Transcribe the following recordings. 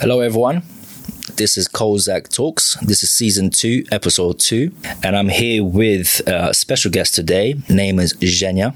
Hello, everyone. This is Kozak Talks. This is season two, episode two, and I'm here with a special guest today. Name is Genia.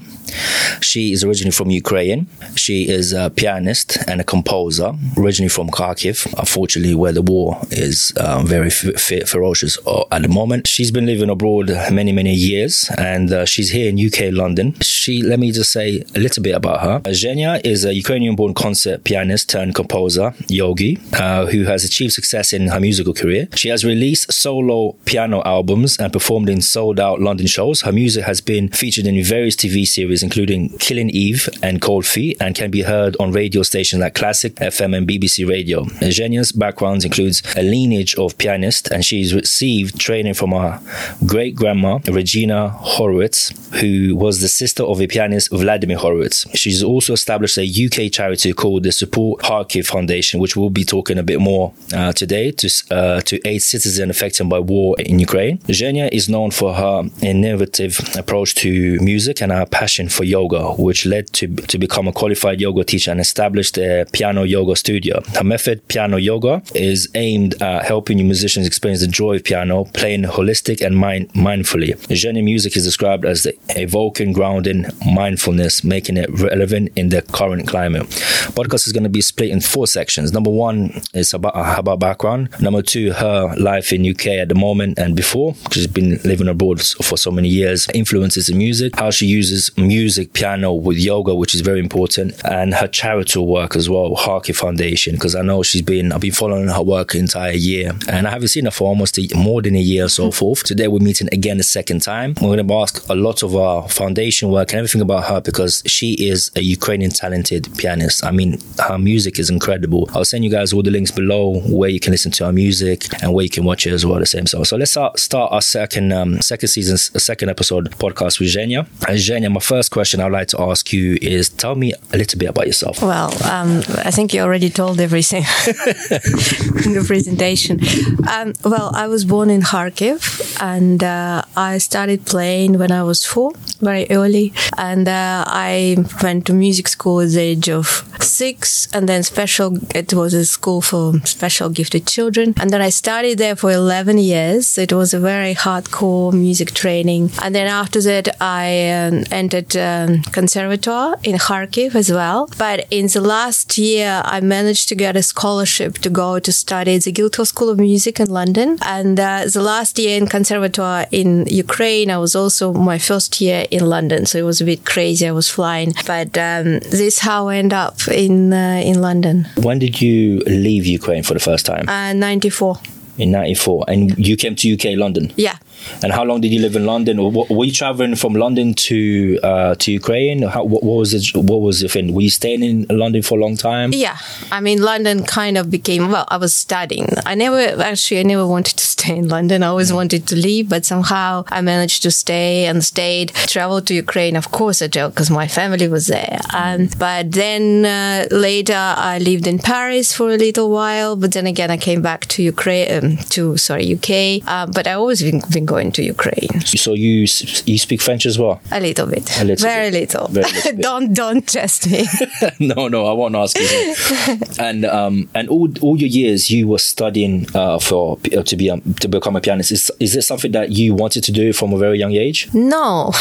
She is originally from Ukraine. She is a pianist and a composer, originally from Kharkiv. Unfortunately, where the war is um, very f- f- ferocious uh, at the moment. She's been living abroad many, many years, and uh, she's here in UK, London. She, let me just say a little bit about her. Genia is a Ukrainian-born concert pianist turned composer, yogi, uh, who has achieved success in her musical career. She has released solo piano albums and performed in sold-out London shows. Her music has been featured in various TV series, including Killing Eve and Cold Feet, and can be heard on radio stations like Classic FM and BBC Radio. Genia's background includes a lineage of pianists, and she's received training from her great grandma, Regina Horowitz, who was the sister of a pianist, Vladimir Horowitz. She's also established a UK charity called the Support Kharkiv Foundation, which we'll be talking a bit more uh, today to, uh, to aid citizens affected by war in Ukraine. Genia is known for her innovative approach to music and her passion for yoga, which led to, to become a qualified yoga teacher and established a piano yoga studio. Her method, piano yoga, is aimed at helping musicians experience the joy of piano, playing holistic and mind, mindfully. Genia music is described as evoking, grounding mindfulness, making it relevant in the current climate. Podcast is going to be split in four sections. Number one is about her background. Number two, her life in UK at the moment and before. because She's been living abroad for so many years. Influences in music, how she uses music, piano with yoga, which is very important, and her charitable work as well, Kharkiv Foundation. Because I know she's been, I've been following her work entire year, and I haven't seen her for almost a, more than a year, or so forth. Today we're meeting again a second time. We're going to ask a lot of our foundation work and everything about her because she is a Ukrainian talented pianist. I mean, her music is incredible. I'll send you guys all the links below where you can listen to our music and where you can watch it as well. The same so. So let's start, start our second um, second season, second episode podcast with Genia. And Genia, my first question I'd like to ask you is tell me a little bit about yourself. Well, um, I think you already told everything in the presentation. Um, well, I was born in Kharkiv and uh, I started playing when I was four, very early. And uh, I went to music school at the age of six and then special, it was a school for special gifted children. And then I studied there for 11 years. It was a very hardcore music training. And then after that, I um, entered um, conservatoire in Kharkiv as well. But in the last year, I managed to get a scholarship to go to study at the Guildhall School of Music in London. And uh, the last year in conservatoire in Ukraine, I was also my first year in London. So it was a bit crazy. I was flying. But um, this how I end up in uh, in London. When did you leave Ukraine for the first time? Uh, 94. In 94. And you came to UK, London? Yeah. And how long did you live in London? Were you traveling from London to uh, to Ukraine? How, what, what, was it? What was the thing? Were you staying in London for a long time? Yeah, I mean, London kind of became. Well, I was studying. I never actually. I never wanted to stay in London. I always wanted to leave, but somehow I managed to stay and stayed. Traveled to Ukraine, of course, I did because my family was there. Um, but then uh, later, I lived in Paris for a little while. But then again, I came back to Ukraine. Um, to sorry, UK. Uh, but I always been, been going to Ukraine. So you you speak French as well? A little bit. A little Very bit. little. Very little don't don't test me. no, no, I won't ask you. and um, and all all your years you were studying uh, for uh, to be um, to become a pianist. Is is this something that you wanted to do from a very young age? no.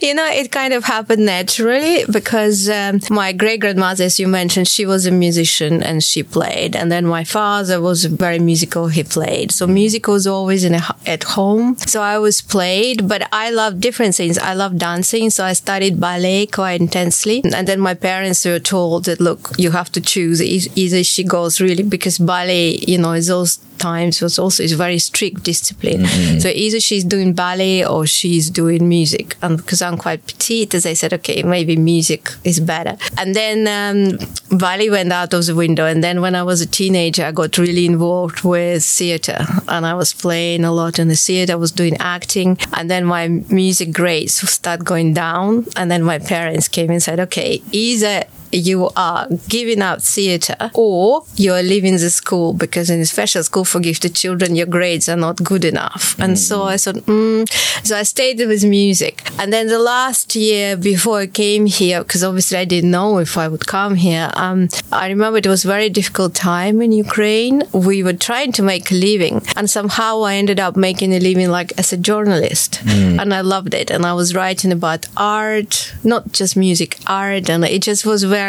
you know, it kind of happened naturally because um, my great grandmother, as you mentioned, she was a musician and she played. And then my father was very musical, he played. So music was always in a, at home. So I was played, but I love different things. I love dancing. So I studied ballet quite intensely. And then my parents were told that, look, you have to choose either she goes really, because ballet, you know, is those times was also is very strict discipline. Mm-hmm. So either she's doing ballet or she's doing music. And because I'm quite petite, as I said, okay, maybe music is better. And then um, ballet went out of the window. And then when I was a teenager, I got really involved with theater and I was playing a lot in the theater. I was doing acting. And then my music grades start going down. And then my parents came and said, okay, either you are giving up theater or you're leaving the school because in a special school for gifted children, your grades are not good enough. And so I thought, mm. so I stayed with music. And then the last year before I came here, because obviously I didn't know if I would come here, um, I remember it was a very difficult time in Ukraine. We were trying to make a living and somehow I ended up making a living like as a journalist and I loved it. And I was writing about art, not just music, art. And it just was very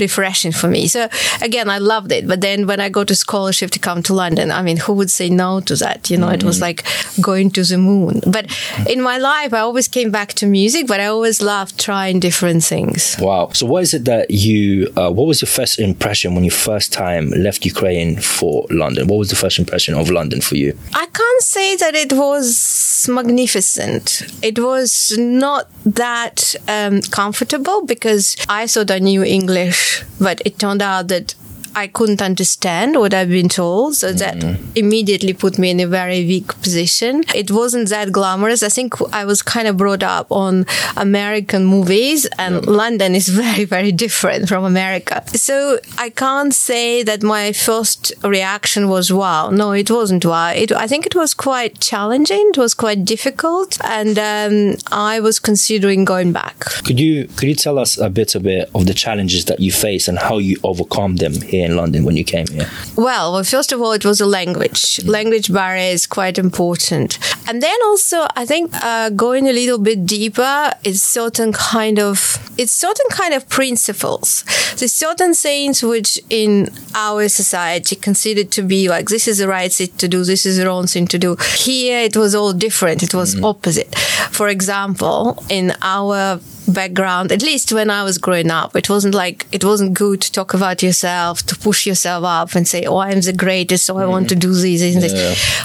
refreshing for me. So again, I loved it. But then when I got a scholarship to come to London, I mean, who would say no to that? You know, it was like going to the moon. But in my life, I always came back to music, but I always loved trying different things. Wow. So, what is it that you? Uh, what was your first impression when you first time left Ukraine for London? What was the first impression of London for you? I can't say that it was magnificent. It was not that um, comfortable because I thought I knew English, but it turned out that I couldn't understand what I've been told. So that immediately put me in a very weak position. It wasn't that glamorous. I think I was kind of brought up on American movies and London is very, very different from America. So I can't say that my first reaction was wow. No, it wasn't wow. It, I think it was quite challenging. It was quite difficult. And um, I was considering going back. Could you could you tell us a bit a bit of the challenges that you face and how you overcome them here in London when you came here? Well, well, first of all, it was a language. Language barrier is quite important. And then also, I think uh, going a little bit deeper is certain kind of it's certain kind of principles. There's certain things which in our society considered to be like this is the right thing to do, this is the wrong thing to do. Here, it was all different. It was opposite. For example, in our background, at least when I was growing up, it wasn't like, it wasn't good to talk about yourself, to push yourself up and say, oh, I'm the greatest, so I want mm. to do this and this.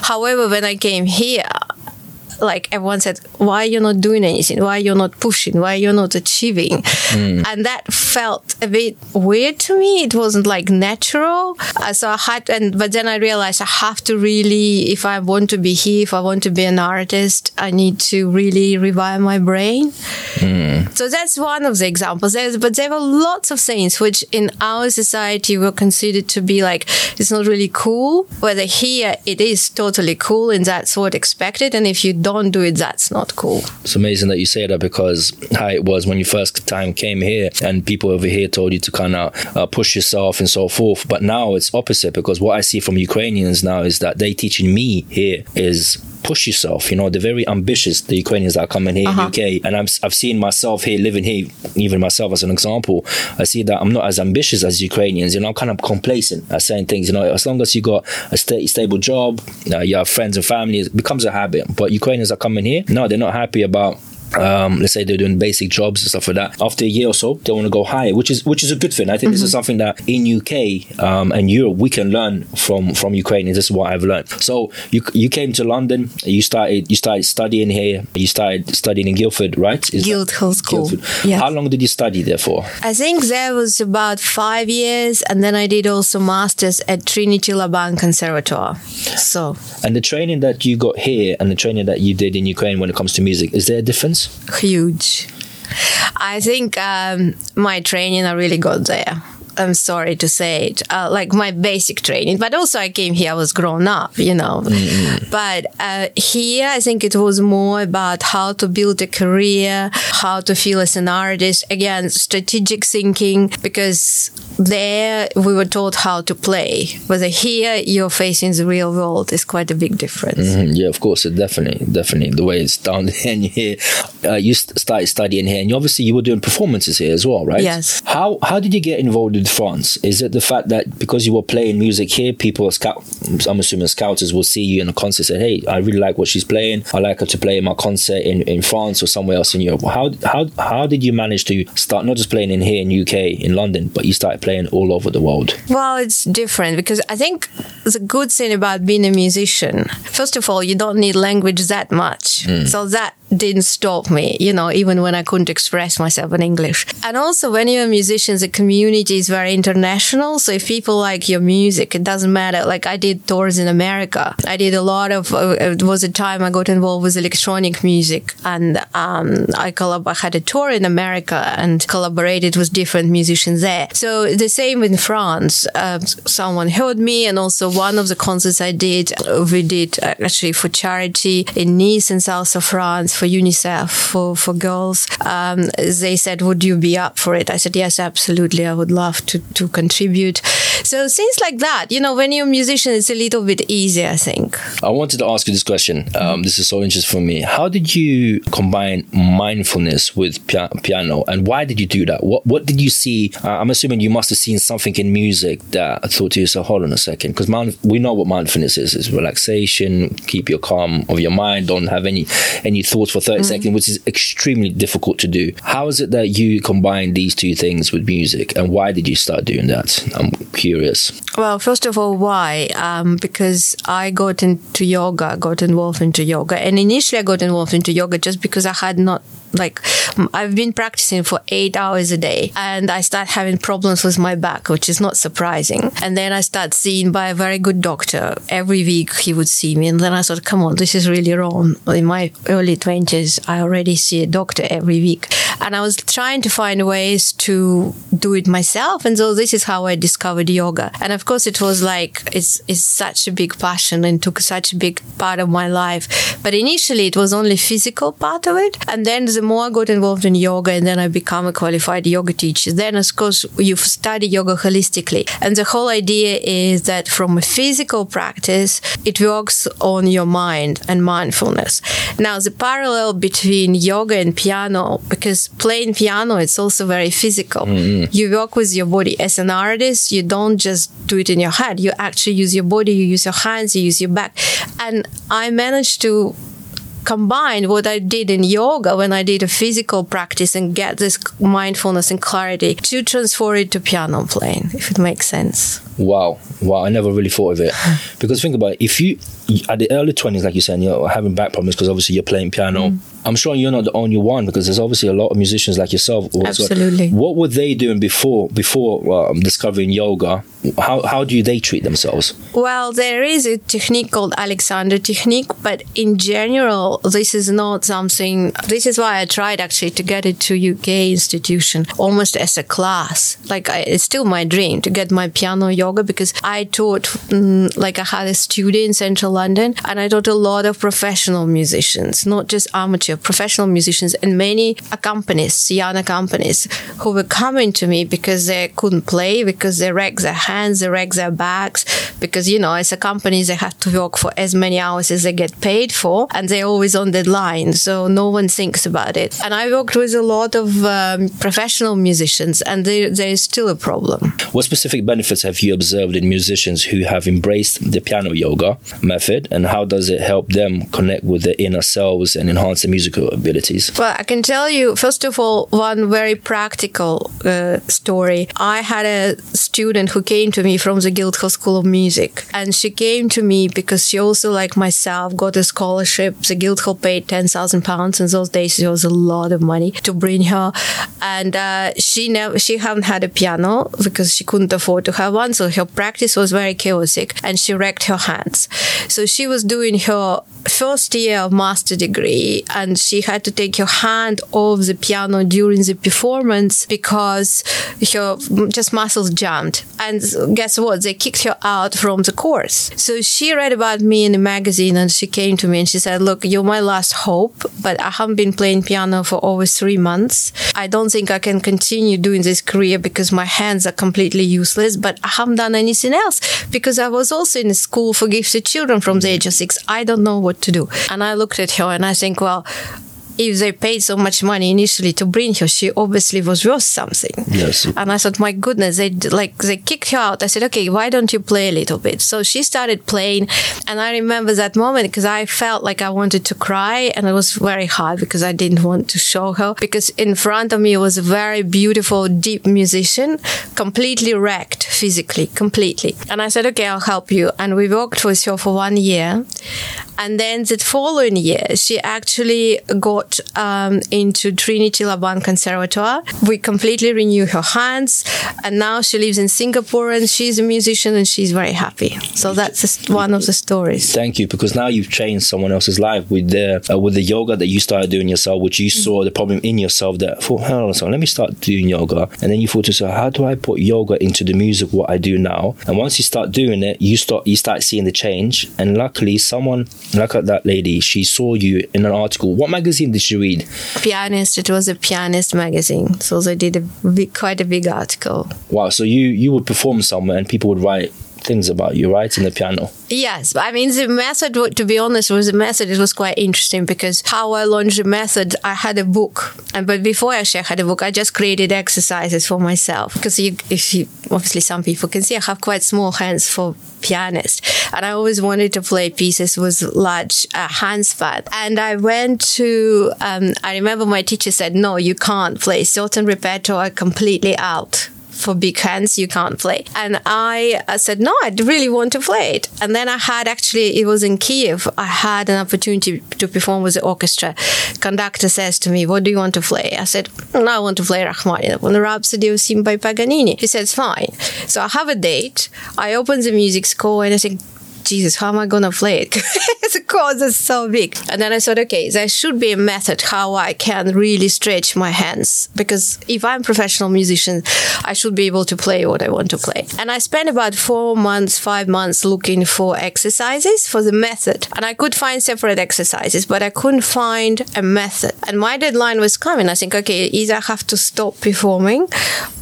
However, when I came here, like everyone said, why you're not doing anything? Why you're not pushing? Why you're not achieving? And that felt a bit weird to me. It wasn't like natural. Uh, so I had, and but then I realized I have to really, if I want to be here, if I want to be an artist, I need to really revive my brain. So that's one of the examples. There's, but there were lots of things which in our society were considered to be like it's not really cool. Whether here it is totally cool and that's what expected, and if you don't do it, that's not cool. It's amazing that you say that because how it was when you first time came here and people over here told you to kind of uh, push yourself and so forth. But now it's opposite because what I see from Ukrainians now is that they teaching me here is push yourself. You know, they're very ambitious, the Ukrainians that are coming here in UK. And I'm, I've seen myself here living here, even myself as an example. I see that I'm not as ambitious as Ukrainians. You know, I'm kind of complacent at saying things. You know, as long as you got a sta- stable job, uh, you have friends and family, it becomes a habit. But Ukrainians are coming here. No, they're not happy about um, let's say they're doing basic jobs and stuff like that. After a year or so, they want to go higher, which is which is a good thing. I think this is something that in UK um, and Europe we can learn from from Ukrainians. This is what I've learned. So you you came to London, you started you started studying here, you started studying in Guildford, right? Is Guildhall School. Guildford. Yeah. How long did you study there for? I think there was about five years, and then I did also masters at Trinity Laban Conservatoire. So And the training that you got here and the training that you did in Ukraine when it comes to music, is there a difference? Huge. I think um, my training I really got there. I'm sorry to say it, uh, like my basic training, but also I came here, I was grown up, you know. But uh, here, I think it was more about how to build a career, how to feel as an artist. Again, strategic thinking, because there we were taught how to play. Whether here you're facing the real world is quite a big difference. Mhm, Yeah, of course, definitely, definitely. The way it's and here, uh, you st- started studying here, and you obviously you were doing performances here as well, right? Yes. How how did you get involved France? Is it the fact that because you were playing music here, people scout, I'm assuming scouters will see you in a concert, and say, "Hey, I really like what she's playing. I like her to play in my concert in, in France or somewhere else in Europe." How how how did you manage to start not just playing in here in UK in London, but you started playing all over the world? Well, it's different because I think the good thing about being a musician, first of all, you don't need language that much. Mm. So that didn't stop me, you know, even when I couldn't express myself in English. And also, when you're a musician, the community is very international. So if people like your music, it doesn't matter. Like I did tours in America. I did a lot of, uh, it was a time I got involved with electronic music and um, I, collab- I had a tour in America and collaborated with different musicians there. So the same in France. Uh, someone heard me and also one of the concerts I did, we did uh, actually for charity in Nice in south of France for UNICEF for, for girls. Um, they said, would you be up for it? I said, yes, absolutely. I would love to, to contribute. So things like that, you know, when you're a musician, it's a little bit easier, I think. I wanted to ask you this question. Um, this is so interesting for me. How did you combine mindfulness with pia- piano, and why did you do that? What What did you see? Uh, I'm assuming you must have seen something in music that I thought to yourself, "Hold on a second, because we know what mindfulness is: is relaxation, keep your calm of your mind, don't have any any thoughts for 30 mm. seconds, which is extremely difficult to do. How is it that you combine these two things with music, and why did you start doing that? I'm curious. Well, first of all, why? Um, because I got into yoga, got involved into yoga, and initially I got involved into yoga just because I had not like I've been practicing for eight hours a day and I start having problems with my back, which is not surprising. And then I start seeing by a very good doctor. Every week he would see me. And then I thought, come on, this is really wrong. In my early 20s, I already see a doctor every week. And I was trying to find ways to do it myself. And so this is how I discovered yoga. And of course, it was like, it's, it's such a big passion and took such a big part of my life. But initially, it was only physical part of it. And then the more I got involved in yoga and then I become a qualified yoga teacher, then of course you study yoga holistically. And the whole idea is that from a physical practice, it works on your mind and mindfulness. Now, the parallel between yoga and piano, because playing piano, it's also very physical. Mm-hmm. You work with your body. As an artist, you don't just do it in your head. You actually use your body, you use your hands, you use your back. And I managed to combine what I did in yoga when I did a physical practice and get this mindfulness and clarity to transfer it to piano playing, if it makes sense. Wow. Wow. I never really thought of it. because think about it. If you, at the early 20s, like you said, you're having back problems because obviously you're playing piano. Mm. I'm sure you're not the only one because there's obviously a lot of musicians like yourself. Absolutely. What were they doing before before um, discovering yoga? How how do they treat themselves? Well, there is a technique called Alexander technique, but in general, this is not something. This is why I tried actually to get it to UK institution almost as a class. Like I, it's still my dream to get my piano yoga because I taught mm, like I had a student in central London and I taught a lot of professional musicians, not just amateur professional musicians and many accompanists, young accompanists who were coming to me because they couldn't play, because they wrecked their hands, they wrecked their backs, because, you know, as a company, they have to work for as many hours as they get paid for and they're always on deadline. So no one thinks about it. And I worked with a lot of um, professional musicians and there, there is still a problem. What specific benefits have you observed in musicians who have embraced the piano yoga method and how does it help them connect with their inner selves and enhance their musical abilities? Well, I can tell you, first of all, one very practical uh, story. I had a student who came to me from the Guildhall School of Music, and she came to me because she also, like myself, got a scholarship. The Guildhall paid ten thousand pounds in those days. It was a lot of money to bring her, and uh, she never, she hadn't had a piano because she couldn't afford to have one. So her practice was very chaotic, and she wrecked her hands. So she was doing her first year of master degree and she had to take her hand off the piano during the performance because her just muscles jammed. And guess what? They kicked her out from the course. So she read about me in a magazine and she came to me and she said, look, you're my last hope, but I haven't been playing piano for over three months. I don't think I can continue doing this career because my hands are completely useless, but I haven't done anything else because I was also in a school for gifted children from the age of six. I don't know what to do. And I looked at her and I think, well, if they paid so much money initially to bring her, she obviously was worth something. Yes. And I thought, my goodness, they like they kicked her out. I said, okay, why don't you play a little bit? So she started playing, and I remember that moment because I felt like I wanted to cry, and it was very hard because I didn't want to show her because in front of me was a very beautiful, deep musician, completely wrecked physically, completely. And I said, okay, I'll help you. And we worked with her for one year. And then the following year, she actually got um, into Trinity Laban Conservatoire. We completely renew her hands, and now she lives in Singapore and she's a musician and she's very happy. So that's one of the stories. Thank you, because now you've changed someone else's life with the uh, with the yoga that you started doing yourself, which you saw the problem in yourself. That thought, hold on a second, let me start doing yoga, and then you thought to yourself, how do I put yoga into the music what I do now? And once you start doing it, you start you start seeing the change. And luckily, someone like at that lady, she saw you in an article. What magazine did she read? Pianist. It was a pianist magazine, so they did a big, quite a big article. Wow. So you you would perform somewhere, and people would write things about you, right, in the piano. Yes, I mean the method. To be honest, was a method. It was quite interesting because how I launched the method. I had a book, and but before I actually had a book, I just created exercises for myself because you, if you obviously some people can see I have quite small hands for pianist and I always wanted to play pieces with large uh, hand span and I went to um, I remember my teacher said no you can't play certain repertoire completely out for big hands you can't play. And I, I said, no, I really want to play it. And then I had actually, it was in Kiev, I had an opportunity to perform with the orchestra. Conductor says to me, what do you want to play? I said, no, I want to play Rachmaninoff on the Rhapsody of Sim by Paganini. He says, fine. So I have a date. I open the music score and I think, Jesus, how am I to play it? the chords are so big. And then I thought, okay, there should be a method how I can really stretch my hands because if I'm a professional musician, I should be able to play what I want to play. And I spent about four months, five months looking for exercises for the method. And I could find separate exercises, but I couldn't find a method. And my deadline was coming. I think, okay, either I have to stop performing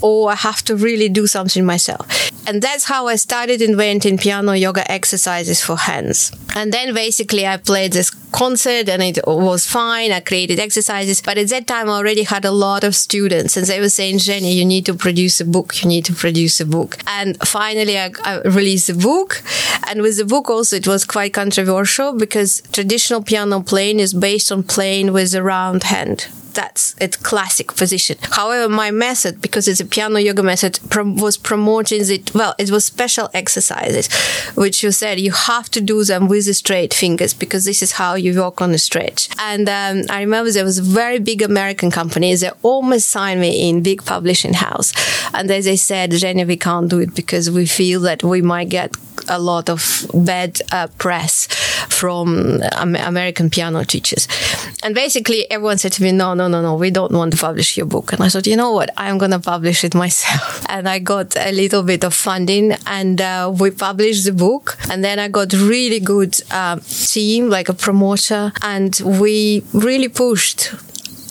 or I have to really do something myself. And that's how I started inventing piano yoga exercises for hands. And then basically I played this concert and it was fine. I created exercises, but at that time I already had a lot of students and they were saying, Jenny, you need to produce a book. You need to produce a book. And finally I, I released a book. And with the book also, it was quite controversial because traditional piano playing is based on playing with a round hand that's its classic position. However, my method, because it's a piano yoga method, prom- was promoting it. Well, it was special exercises, which you said you have to do them with the straight fingers because this is how you work on a stretch. And um, I remember there was a very big American company. They almost signed me in big publishing house, and they, they said, Jenny, we can't do it because we feel that we might get a lot of bad uh, press from um, American piano teachers. And basically, everyone said to me, no, no, no, no, we don't want to publish your book. And I thought, you know what? I'm going to publish it myself. And I got a little bit of funding and uh, we published the book. And then I got really good uh, team, like a promoter. And we really pushed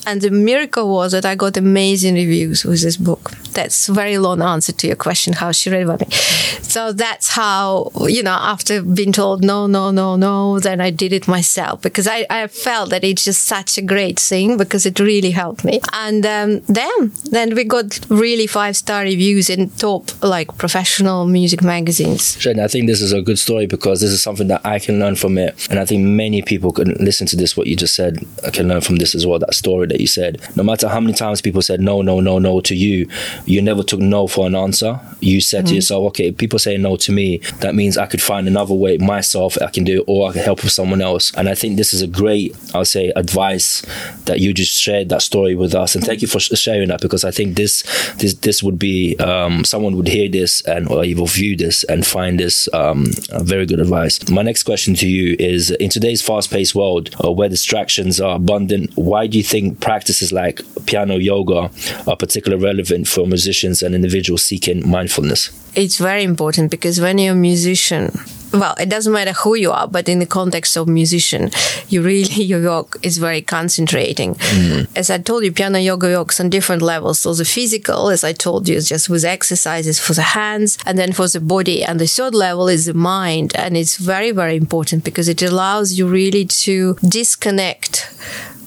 and the miracle was that I got amazing reviews with this book. That's very long answer to your question, how she read about me. So that's how, you know, after being told no, no, no, no, then I did it myself because I, I felt that it's just such a great thing because it really helped me. And um, then, then we got really five star reviews in top like professional music magazines. Genia, I think this is a good story because this is something that I can learn from it. And I think many people can listen to this, what you just said, can learn from this as well, that story that you said. No matter how many times people said no, no, no, no to you, you never took no for an answer. You said mm-hmm. to yourself, okay, people say no to me, that means I could find another way myself I can do, it, or I can help with someone else. And I think this is a great, I'll say, advice that you just shared that story with us. And thank you for sharing that because I think this, this, this would be um, someone would hear this and or even view this and find this um, very good advice. My next question to you is: in today's fast-paced world, uh, where distractions are abundant, why do you think practices like piano yoga are particularly relevant for musicians and individuals seeking mindfulness? It's very important because when you're a musician, well, it doesn't matter who you are, but in the context of musician, you really your work is very concentrating. Mm. As I told you, piano yoga works on different levels. So the physical, as I told you, is just with exercises for the hands, and then for the body. And the third level is the mind, and it's very very important because it allows you really to disconnect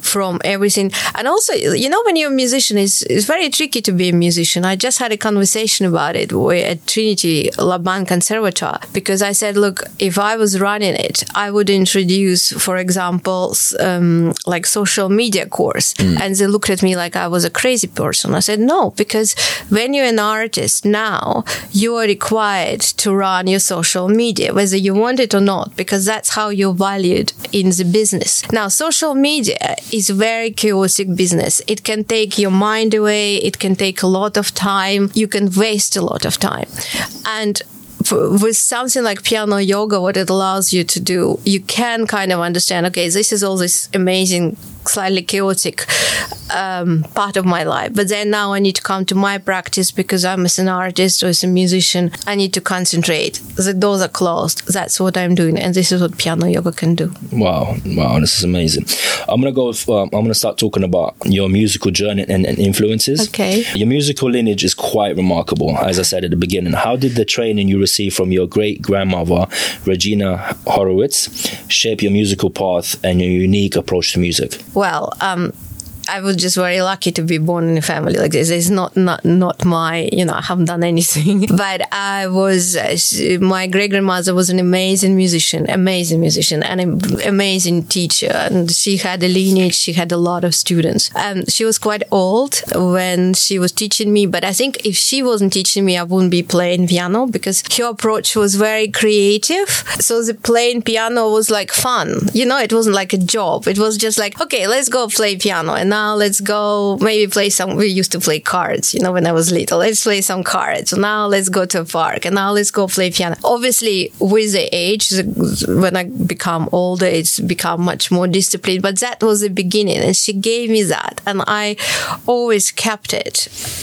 from everything. And also, you know, when you're a musician, it's, it's very tricky to be a musician. I just had a conversation about it at Trinity Laban Conservatoire because I said, look, if I was running it, I would introduce, for example, um, like social media course. Mm. And they looked at me like I was a crazy person. I said, no, because when you're an artist now, you are required to run your social media, whether you want it or not, because that's how you're valued in the business. Now, social media is very chaotic business. It can take your mind away. It can take a lot of time. You can waste a lot of time. And with something like piano yoga, what it allows you to do, you can kind of understand, okay, this is all this amazing slightly chaotic um, part of my life. But then now I need to come to my practice because I'm as an artist or as a musician. I need to concentrate. The doors are closed. That's what I'm doing, and this is what piano yoga can do. Wow, wow, this is amazing. I'm gonna go. With, um, I'm gonna start talking about your musical journey and, and influences. Okay. Your musical lineage is quite remarkable, as I said at the beginning. How did the training you received from your great grandmother, Regina Horowitz, shape your musical path and your unique approach to music? Well, um, I was just very lucky to be born in a family like this. It's not not not my you know I haven't done anything, but I was my great grandmother was an amazing musician, amazing musician, and an amazing teacher, and she had a lineage. She had a lot of students. Um, she was quite old when she was teaching me, but I think if she wasn't teaching me, I wouldn't be playing piano because her approach was very creative. So the playing piano was like fun. You know, it wasn't like a job. It was just like okay, let's go play piano, and now let's go maybe play some. We used to play cards, you know, when I was little. Let's play some cards. Now let's go to a park, and now let's go play piano. Obviously, with the age, when I become older, it's become much more disciplined. But that was the beginning, and she gave me that, and I always kept it.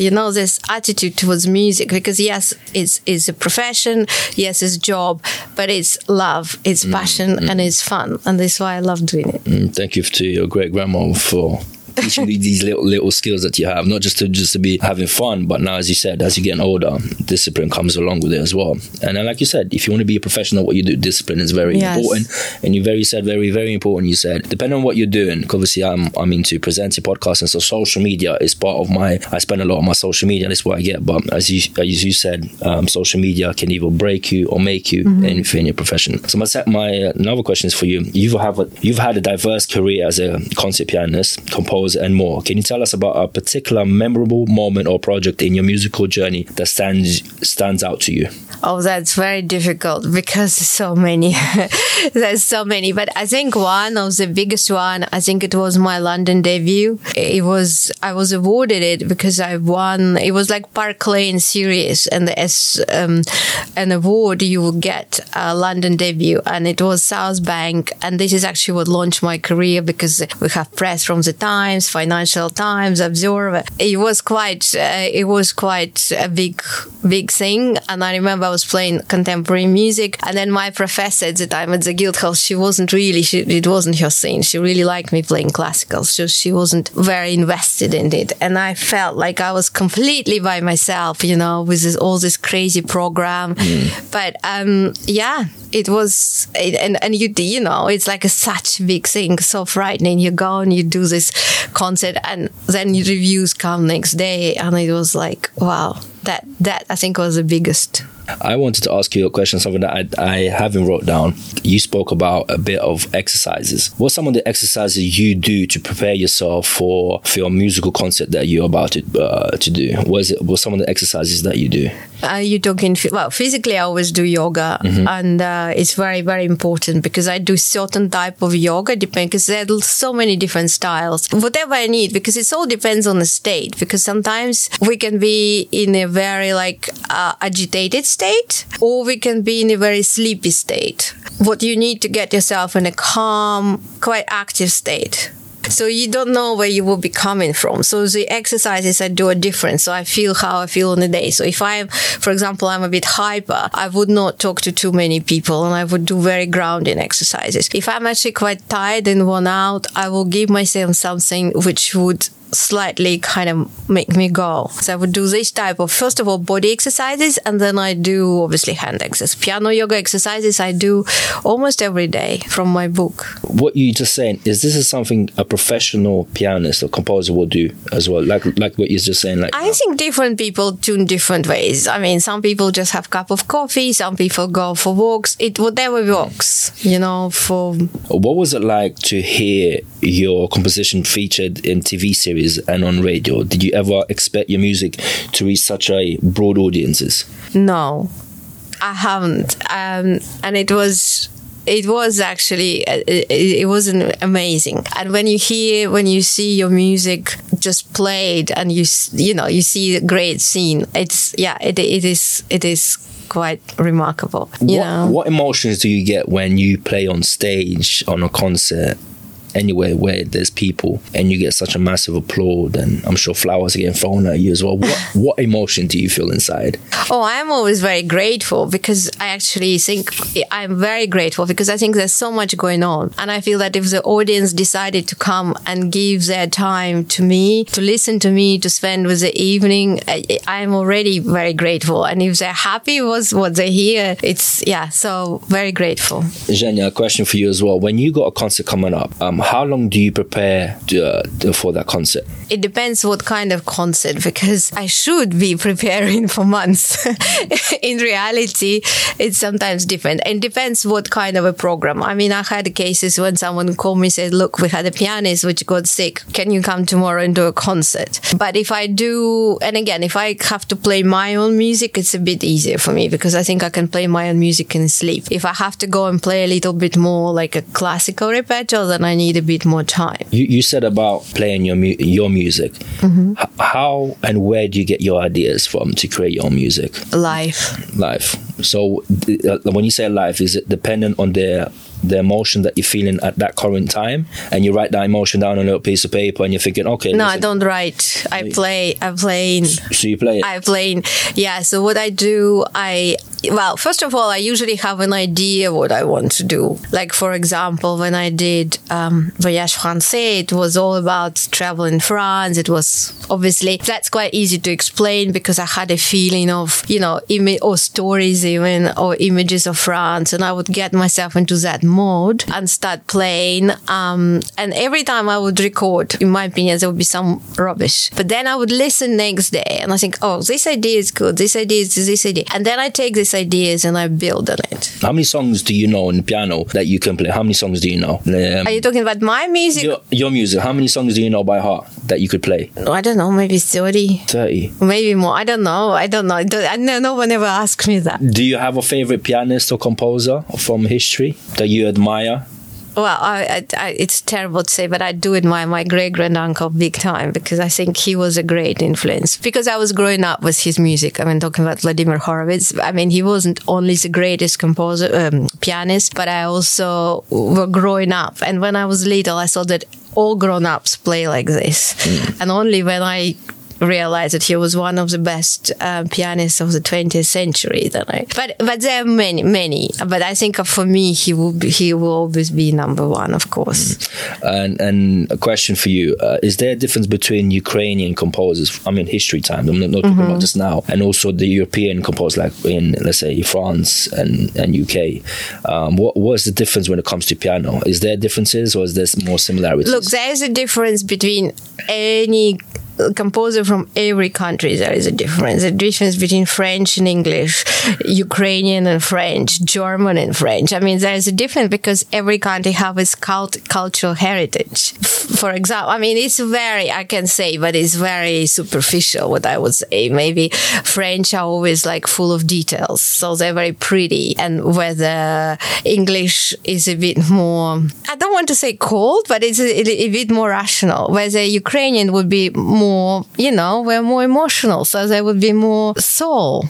You know, this attitude towards music because yes, it's it's a profession, yes, it's a job, but it's love, it's mm, passion, mm-hmm. and it's fun, and that's why I love doing it. Mm, thank you to your great grandma for teaching you these little little skills that you have, not just to just to be having fun, but now, as you said, as you're getting older, discipline comes along with it as well. And then, like you said, if you want to be a professional, what you do, discipline is very yes. important. And you very said very very important. You said depending on what you're doing. Because obviously, I'm I'm into presenting podcasts, and so social media is part of my. I spend a lot on my social media. That's what I get. But as you as you said, um, social media can either break you or make you mm-hmm. in, in your profession. So my my another question is for you. You've have a, you've had a diverse career as a concert pianist, composer and more. Can you tell us about a particular memorable moment or project in your musical journey that stands stands out to you? Oh, that's very difficult because there's so many. There's so many, but I think one of the biggest one. I think it was my London debut. It was I was awarded it because I won. It was like Park Lane series, and as um, an award you will get a London debut, and it was South Bank, and this is actually what launched my career because we have press from the Times, Financial Times, Observer. It was quite. Uh, it was quite a big, big thing, and I remember I was playing contemporary music. And then my professor at the time at the Guildhall, she wasn't really, she, it wasn't her thing. She really liked me playing classical. So she wasn't very invested in it. And I felt like I was completely by myself, you know, with this, all this crazy program. Mm. But, um, yeah, it was, and, and you, you know, it's like a such big thing, so frightening. You go and you do this concert and then reviews come next day. And it was like, wow, that, that I think was the biggest I wanted to ask you a question, something that I, I haven't wrote down. You spoke about a bit of exercises. What's some of the exercises you do to prepare yourself for, for your musical concert that you're about to uh, to do? What is it? What some of the exercises that you do? Are you talking well physically? I always do yoga, mm-hmm. and uh, it's very very important because I do certain type of yoga. Depend because there's so many different styles. Whatever I need, because it all depends on the state. Because sometimes we can be in a very like uh, agitated state, or we can be in a very sleepy state. What you need to get yourself in a calm, quite active state. So you don't know where you will be coming from. So the exercises I do are different. So I feel how I feel on the day. So if I'm, for example, I'm a bit hyper, I would not talk to too many people and I would do very grounding exercises. If I'm actually quite tired and worn out, I will give myself something which would slightly kind of make me go. So I would do this type of, first of all, body exercises, and then I do obviously hand exercises. Piano yoga exercises I do almost every day from my book. What you just saying is this is something a professional pianist or composer will do as well, like like what you're just saying. Like I think different people tune different ways. I mean, some people just have cup of coffee, some people go for walks. It whatever works, you know. For what was it like to hear your composition featured in TV series and on radio? Did you ever expect your music to reach such a broad audiences? No, I haven't. Um, and it was it was actually uh, it, it was amazing and when you hear when you see your music just played and you you know you see a great scene it's yeah it, it is it is quite remarkable you what, know what emotions do you get when you play on stage on a concert anywhere where there's people and you get such a massive applaud and I'm sure flowers are getting thrown at you as well. What what emotion do you feel inside? Oh, I'm always very grateful because I actually think I'm very grateful because I think there's so much going on. And I feel that if the audience decided to come and give their time to me, to listen to me, to spend with the evening, I, am already very grateful. And if they're happy with what they hear, it's, yeah, so very grateful. Genia, a question for you as well. When you got a concert coming up, um, how long do you prepare to, uh, for that concert? It depends what kind of concert because I should be preparing for months. In reality, it's sometimes different. It depends what kind of a program. I mean, I had cases when someone called me and said, Look, we had a pianist which got sick. Can you come tomorrow and do a concert? But if I do, and again, if I have to play my own music, it's a bit easier for me because I think I can play my own music in sleep. If I have to go and play a little bit more like a classical repertoire, then I need need a bit more time. You, you said about playing your mu- your music. Mm-hmm. H- how and where do you get your ideas from to create your music? Life. Life. So uh, when you say life, is it dependent on the the emotion that you're feeling at that current time and you write that emotion down on a little piece of paper and you're thinking okay no listen. i don't write i play i play so you play it i play yeah so what i do i well first of all i usually have an idea what i want to do like for example when i did um, voyage français it was all about travel in france it was obviously that's quite easy to explain because i had a feeling of you know image or stories even or images of france and i would get myself into that mode and start playing. Um, and every time I would record, in my opinion, there would be some rubbish. But then I would listen next day and I think, oh, this idea is good. This idea is this idea. And then I take these ideas and I build on it. How many songs do you know on the piano that you can play? How many songs do you know? Um, Are you talking about my music? Your, your, music. How many songs do you know by heart that you could play? I don't know, maybe 30. 30. Maybe more. I don't know. I don't know. I don't, no one ever asked me that. Do you have a favorite pianist or composer from history that you admire? Well, I, I, it's terrible to say, but I do admire my great grand uncle big time because I think he was a great influence. Because I was growing up with his music. I mean, talking about Vladimir Horowitz. I mean, he wasn't only the greatest composer, um, pianist, but I also were growing up. And when I was little, I saw that all grown ups play like this. Mm. And only when I realized that he was one of the best uh, pianists of the 20th century. Then I, but but there are many many. But I think for me, he will be, he will always be number one, of course. Mm. And and a question for you: uh, Is there a difference between Ukrainian composers? I mean, history time. I'm not, not talking mm-hmm. about just now, and also the European composers, like in let's say France and and UK. Um, what what is the difference when it comes to piano? Is there differences, or is there more similarities? Look, there is a difference between any composer from every country there is a difference. A difference between french and english ukrainian and french german and french. I mean there's a difference because every country have its cult- cultural heritage. For example i mean it's very i can say but it's very superficial what i would say. Maybe french are always like full of details so they're very pretty. And whether english is a bit more i don't want to say cold but it's a, a bit more rational. Whether ukrainian would be more more, you know, we're more emotional. So there would be more soul.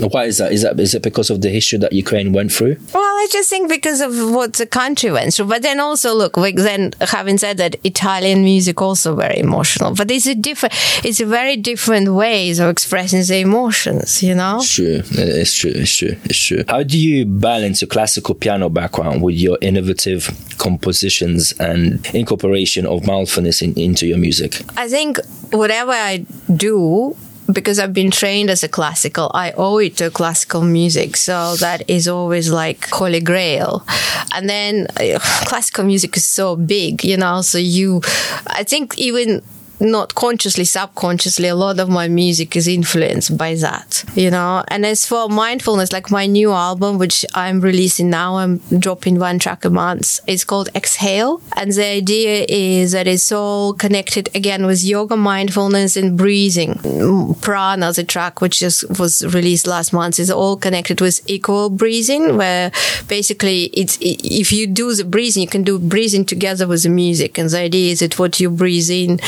Why is that? Is that is it because of the history that Ukraine went through? Well, I just think because of what the country went through. But then also, look, like then having said that, Italian music also very emotional. But it's a different, it's a very different ways of expressing the emotions. You know. It's true. It's true. It's true. It's true. How do you balance your classical piano background with your innovative compositions and incorporation of mindfulness in, into your music? I think whatever I do, because I've been trained as a classical, I owe it to classical music. So that is always like holy grail. And then uh, classical music is so big, you know, so you, I think even not consciously, subconsciously, a lot of my music is influenced by that, you know. And as for mindfulness, like my new album, which I'm releasing now, I'm dropping one track a month. It's called Exhale. And the idea is that it's all connected again with yoga, mindfulness, and breathing. Prana, the track which just was released last month, is all connected with equal breathing, where basically it's if you do the breathing, you can do breathing together with the music. And the idea is that what you breathe in,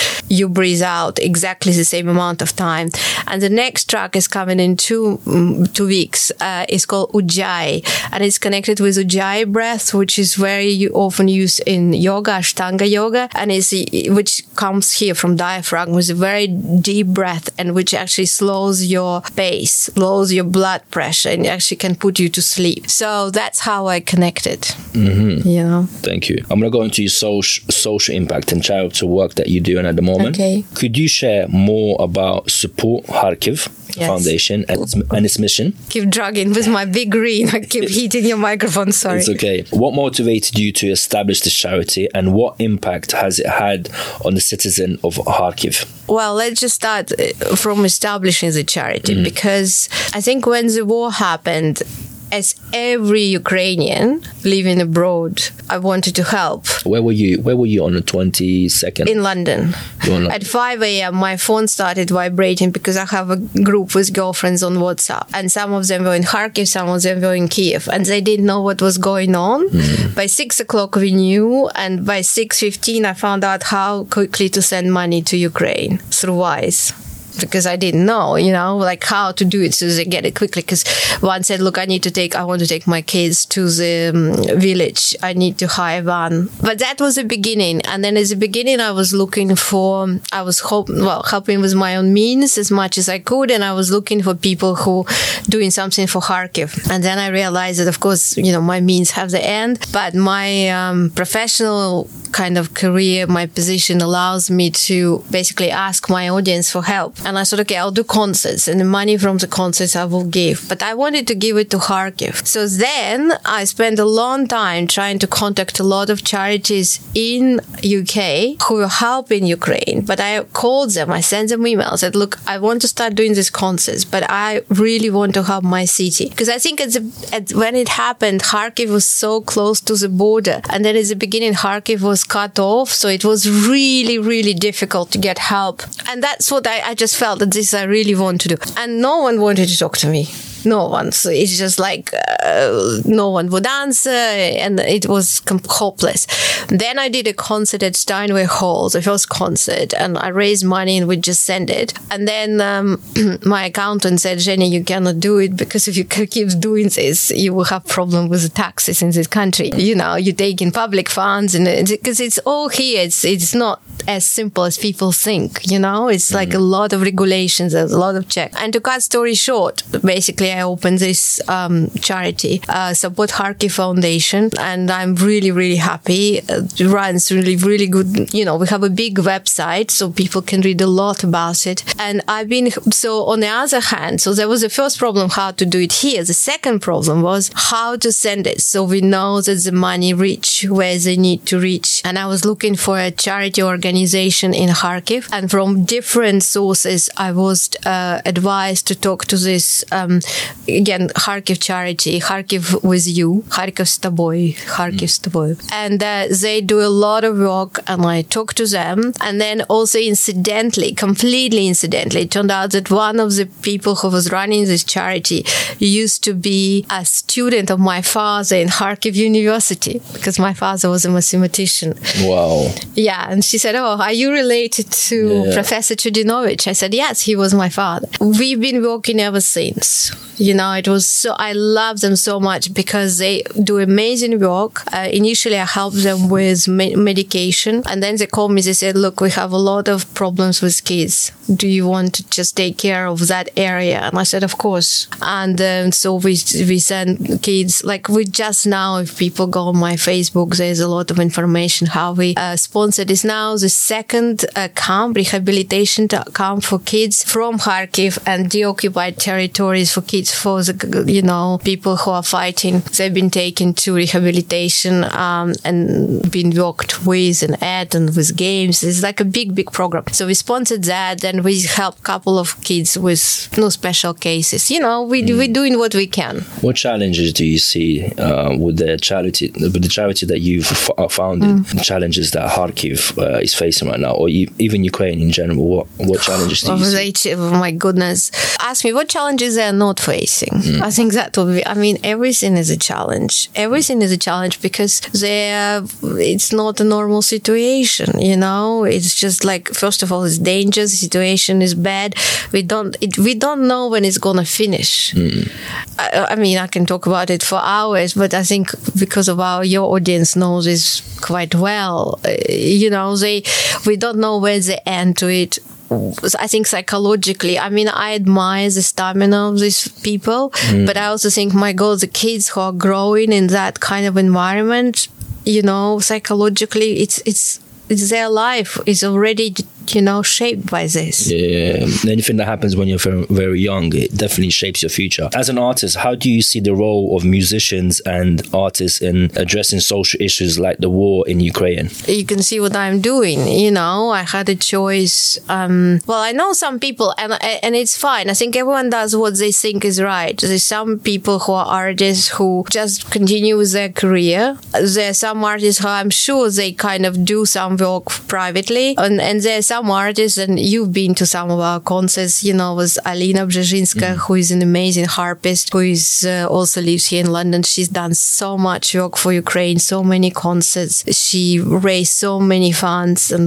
breathe out exactly the same amount of time. And the next track is coming in two mm, two weeks. Uh, it's called Ujjayi, and it's connected with Ujjayi breath, which is very often used in yoga, Ashtanga yoga, and is which comes here from diaphragm, with a very deep breath, and which actually slows your pace, slows your blood pressure, and actually can put you to sleep. So that's how I connected. Mm-hmm. Yeah. Thank you. I'm gonna go into your social social impact and charitable work that you're doing at the moment. Okay. Could you share more about Support Kharkiv Yes. Foundation and its, and its mission? Keep dragging with my big green. I keep hitting your microphone. Sorry. It's okay. What motivated you to establish this charity and what impact has it had on the citizen of Kharkiv? Well, let's just start uh, from establishing the charity because I think when the war happened, as every Ukrainian living abroad, I wanted to help. Where were you? Where were you on the 22nd? In London. You were in Lon- At 5 a.m., my phone started vibrating because I have a group with girlfriends on WhatsApp. And some of them were in Kharkiv, some of them were in Kiev. And they didn't know what was going on. Hmm. By 6 o'clock, we knew. And by 6.15, I found out how quickly to send money to Ukraine through Wise because I didn't know, you know, like how to do it so they get it quickly. Because one said, look, I need to take, I want to take my kids to the um, village. I need to hire one. But that was the beginning. And then as the beginning, I was looking for, I was hope, well, helping with my own means as much as I could. And I was looking for people who doing something for Kharkiv. And then I realized that, of course, you know, my means have the end, but my um, professional kind of career, my position allows me to basically ask my audience for help. And I said, okay, I'll do concerts and the money from the concerts I will give. But I wanted to give it to Kharkiv. So then I spent a long time trying to contact a lot of charities in UK who help in Ukraine. But I called them, I sent them emails, said, look, I want to start doing these concerts, but I really want to help my city. Because I think at the, at, when it happened, Kharkiv was so close to the border. And then at the beginning, Kharkiv was cut off. So it was really, really difficult to get help. And that's what I, I just felt that this I really want to do. And no one wanted to talk to me. No one. So it's just like uh, no one would answer, and it was com- hopeless. Then I did a concert at Steinway Hall, the first concert, and I raised money and we just sent it. And then um, my accountant said, Jenny, you cannot do it because if you keep doing this, you will have problem with the taxes in this country. You know, you take in public funds, and because it's all here, it's it's not as simple as people think. You know, it's like a lot of regulations, a lot of checks. And to cut story short, basically, I opened this um, charity, uh, Support Kharkiv Foundation, and I'm really, really happy. It runs really, really good. You know, we have a big website, so people can read a lot about it. And I've been so on the other hand, so there was the first problem how to do it here. The second problem was how to send it, so we know that the money reach where they need to reach. And I was looking for a charity organization in Kharkiv, and from different sources, I was uh, advised to talk to this um, again Kharkiv charity, Kharkiv with you, Kharkiv с тобой, Kharkiv с тобой, and uh, they do a lot of work, and I talked to them, and then also incidentally, completely incidentally, it turned out that one of the people who was running this charity used to be a student of my father in Kharkiv University because my father was a mathematician. Wow. Yeah, and she said, "Oh, are you related to Yeah. Professor Chudinovich?" I said, "Yes, he was my father." We've been working ever since. You know, it was so, I love them so much because they do amazing work. Uh, initially, I helped them with me- medication and then they called me, they said, look, we have a lot of problems with kids. Do you want to just take care of that area? And I said, of course. And um, so we, we send kids, like we just now, if people go on my Facebook, there's a lot of information how we uh, sponsor this now. The second uh, camp, rehabilitation camp for kids from Kharkiv and deoccupied territories for kids, for the, you know, people who are fighting. They've been taken to rehabilitation um, and been worked with and at and with games. It's like a big, big program. So we sponsored that and we help a couple of kids with no special cases. You know, we, mm. we're doing what we can. What challenges do you see uh, with the charity, with the charity that you've f- founded, mm. challenges that Kharkiv uh, is facing right now, or you, even Ukraine in general? What, what challenges do you oh, see? Oh my goodness. Ask me what challenges they are not facing. Mm. I think that will be, I mean, everything is a challenge. Everything is a challenge because they it's not a normal situation, you know? It's just like, first of all, it's dangerous. The situation is bad. We don't, it, we don't know when it's going to finish. Mm. I, I, mean, I can talk about it for hours, but I think because of our, your audience knows this quite well, uh, you know, they, we don't know where the end to it I think psychologically, I mean, I admire the stamina of these people, mm. but I also think, my God, the kids who are growing in that kind of environment, you know, psychologically, it's it's it's their life is already you know, shaped by this. Yeah, anything that happens when you're very, young, it definitely shapes your future. As an artist, how do you see the role of musicians and artists in addressing social issues like the war in Ukraine? You can see what I'm doing. You know, I had a choice. Um, well, I know some people, and and it's fine. I think everyone does what they think is right. There's some people who are artists who just continue with their career. There are some artists who I'm sure they kind of do some work privately, and and there's some some artists, and you've been to some of our concerts, you know, was Alina Bzhezhinska, mm. who is an amazing harpist, who is uh, also lives here in London. She's done so much work for Ukraine, so many concerts. She raised so many funds, and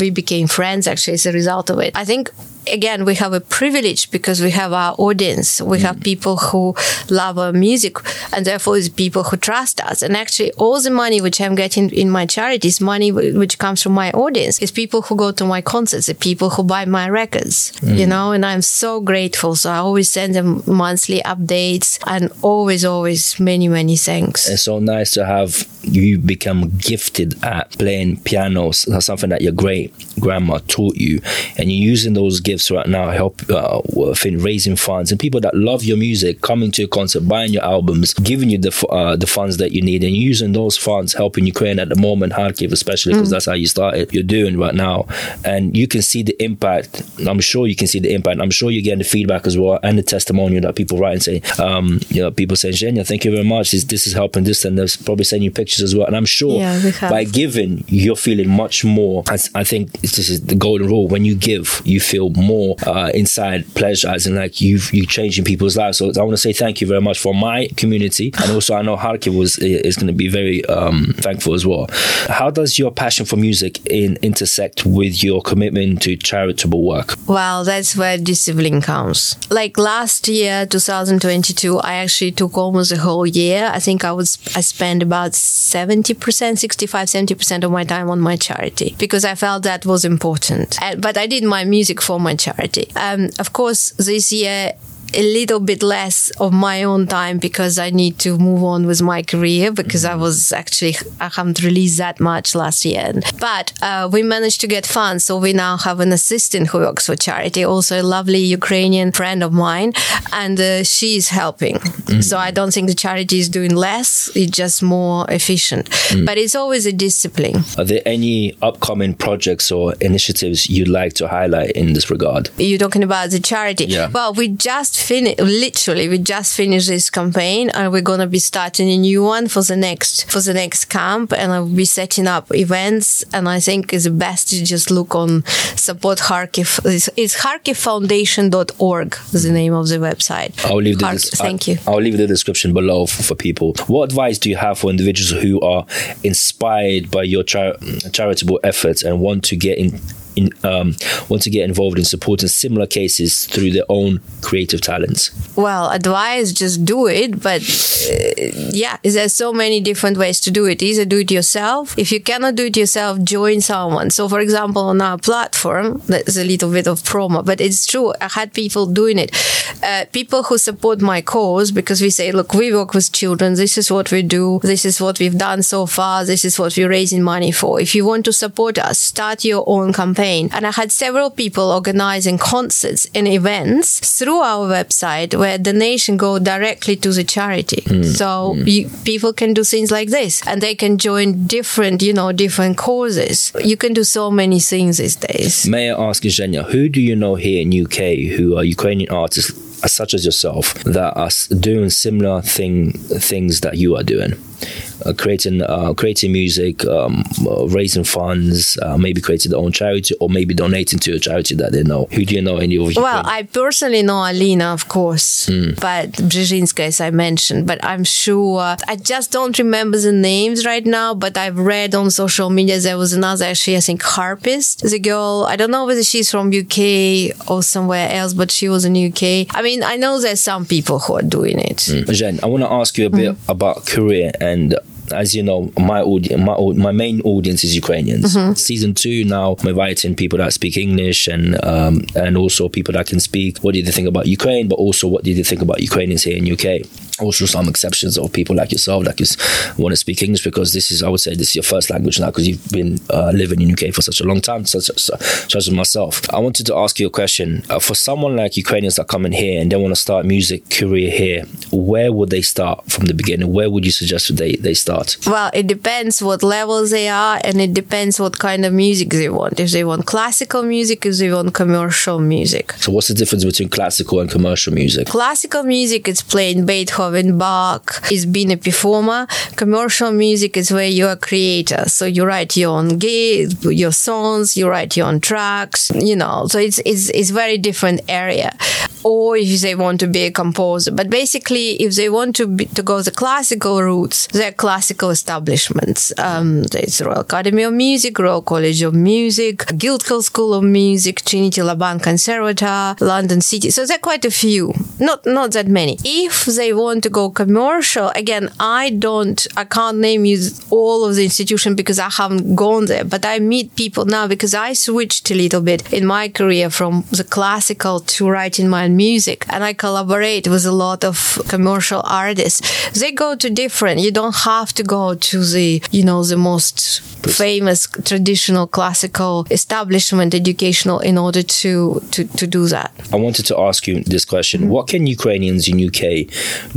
we became friends actually as a result of it. I think again, we have a privilege because we have our audience. We have mm. people who love our music and therefore it's people who trust us. And actually all the money which I'm getting in my charity is money which comes from my audience. It's people who go to my concerts, the people who buy my records, mm. you know, and I'm so grateful. So I always send them monthly updates and always, always many, many thanks. It's so nice to have you become gifted at playing pianos. That's something that your great grandma taught you. And you're using those gifts gifts right now help uh, in raising funds and people that love your music coming to your concert, buying your albums, giving you the uh, the funds that you need, and using those funds helping Ukraine at the moment, Kharkiv especially because mm. that's how you started. You're doing right now, and you can see the impact. I'm sure you can see the impact. I'm sure you're getting the feedback as well and the testimonial that people write and say, um, you know, people saying, Zhenya, thank you very much. This, this is helping this, and they're probably sending you pictures as well. And I'm sure yeah, by giving, you're feeling much more. I, I think this is the golden rule. When you give, you feel more uh, inside pleasure, as in like you you changing people's lives. So I want to say thank you very much for my community, and also I know Kharkiv was is going to be very um, thankful as well. How does your passion for music in, intersect with your commitment to charitable work? Well, that's where discipline comes. Like last year, 2022, I actually took almost a whole year. I think I was I spent about 70%, 65, 70% of my time on my charity because I felt that was important. But I did my music for my charity. Um, of course, this year a little bit less of my own time because I need to move on with my career because I was actually I haven't released that much last year. But uh, we managed to get funds, so we now have an assistant who works for charity, also a lovely Ukrainian friend of mine, and uh, is helping. Mm. So I don't think the charity is doing less; it's just more efficient. Mm. But it's always a discipline. Are there any upcoming projects or initiatives you'd like to highlight in this regard? You're talking about the charity. Yeah. Well, we just finished, literally, we just finished this campaign and we're going to be starting a new one for the next, for the next camp. And I'll be setting up events. And I think it's best to just look on support Kharkiv. It's, it's kharkivfoundation.org is the name of the website. I'll leave the, des- thank you. I'll leave the description below for, for, people. What advice do you have for individuals who are inspired by your char- charitable efforts and want to get in in, um, want to get involved in supporting similar cases through their own creative talents? Well, advice just do it, but uh, yeah, there's so many different ways to do it. Either do it yourself. If you cannot do it yourself, join someone. So, for example, on our platform, that's a little bit of promo, but it's true. I had people doing it. Uh, people who support my cause because we say, look, we work with children. This is what we do. This is what we've done so far. This is what we're raising money for. If you want to support us, start your own campaign. And I had several people organizing concerts and events through our website where donation go directly to the charity. Mm. So mm. You, people can do things like this and they can join different, you know, different causes. You can do so many things these days. May I ask Zhenya, who do you know here in UK who are Ukrainian artists such as yourself that are doing similar thing things that you are doing uh, creating uh, creating music, um, uh, raising funds, uh, maybe creating their own charity, or maybe donating to a charity that they know. Who do you know? Any of Well, I personally know Alina, of course, mm. but Bzhezhinska, as I mentioned. But I'm sure I just don't remember the names right now. But I've read on social media there was another, actually, I think harpist, the girl. I don't know whether she's from UK or somewhere else, but she was in UK. I mean, I know there's some people who are doing it. Mm. Jen, I want to ask you a bit mm. about career and as you know, my audience, my my main audience is Ukrainians. Mm-hmm. Season two now, I'm inviting people that speak English and um, and also people that can speak. What did they think about Ukraine? But also, what did they think about Ukrainians here in UK? Also some exceptions of people like yourself that just want to speak English because this is I would say this is your first language now because you've been uh, living in UK for such a long time such, such, as myself. I wanted to ask you a question. Uh, for someone like Ukrainians that come in here and they want to start music career here where would they start from the beginning? Where would you suggest they, they start? Well it depends what levels they are and it depends what kind of music they want. If they want classical music if they want commercial music. So what's the difference between classical and commercial music? Classical music is playing Beethoven Beethoven, Bach is being a performer. Commercial music is where you're a creator. So you write your own gigs, your songs, you write your own tracks, you know, so it's, it's, it's very different area. Or if they want to be a composer. But basically, if they want to be, to go the classical routes, they're classical establishments. Um, there's Royal Academy of Music, Royal College of Music, Guildhall School of Music, Trinity Laban Conservatoire, London City. So there are quite a few. Not, not that many. If they want want to go commercial, again, I don't, I can't name you all of the institution because I haven't gone there, but I meet people now because I switched a little bit in my career from the classical to writing my own music and I collaborate with a lot of commercial artists. They go to different, you don't have to go to the, you know, the most famous traditional classical establishment educational in order to, to, to do that. I wanted to ask you this question. What can Ukrainians in UK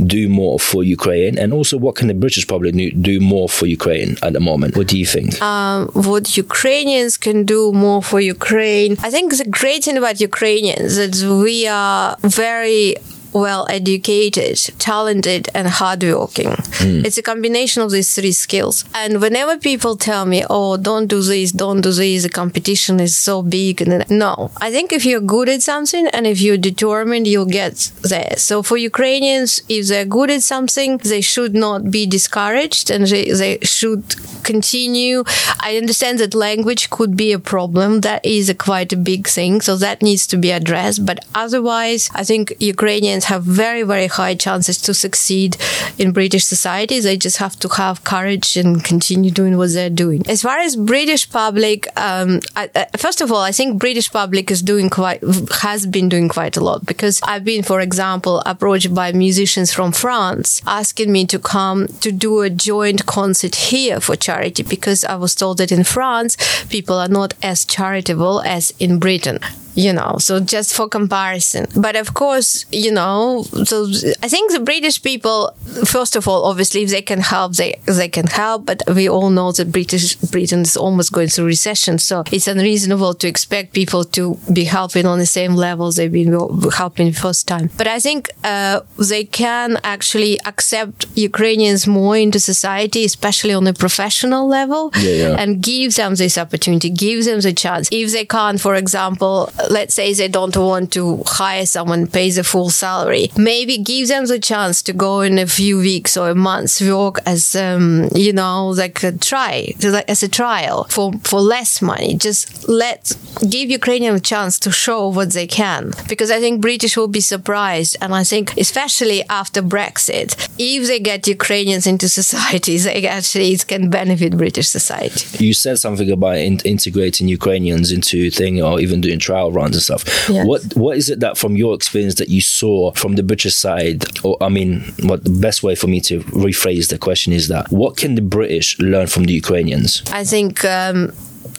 do more for Ukraine? And also, what can the British public do more for Ukraine at the moment? What do you think? Um, what Ukrainians can do more for Ukraine? I think the great thing about Ukrainians is that we are very well educated, talented, and hardworking. Mm. It's a combination of these three skills. And whenever people tell me, oh, don't do this, don't do this, the competition is so big. No, I think if you're good at something and if you're determined, you'll get there. So for Ukrainians, if they're good at something, they should not be discouraged and they, they should continue. I understand that language could be a problem. That is a quite a big thing. So that needs to be addressed. But otherwise, I think Ukrainians have very, very high chances to succeed in British society. They just have to have courage and continue doing what they're doing. As far as British public, um, I, I, first of all, I think British public is doing quite, has been doing quite a lot because I've been, for example, approached by musicians from France asking me to come to do a joint concert here for charity because I was told that in France, people are not as charitable as in Britain you know, so just for comparison. But of course, you know, so I think the British people, first of all, obviously, if they can help, they, they can help. But we all know that British Britain is almost going through recession. So it's unreasonable to expect people to be helping on the same level they've been helping first time. But I think, uh, they can actually accept Ukrainians more into society, especially on a professional level yeah, yeah. and give them this opportunity, give them the chance. If they can't, for example, let's say they don't want to hire someone, pay the full salary, maybe give them the chance to go in a few weeks or a month's work as, um, you know, like a try, as a trial for, for less money. Just let, give Ukrainian a chance to show what they can. Because I think British will be surprised. And I think, especially after Brexit, if they get Ukrainians into society, they actually can benefit British society. You said something about in- integrating Ukrainians into thing or even doing trial runs and stuff. Yes. What what is it that from your experience that you saw from the British side or I mean what the best way for me to rephrase the question is that what can the British learn from the Ukrainians? I think um,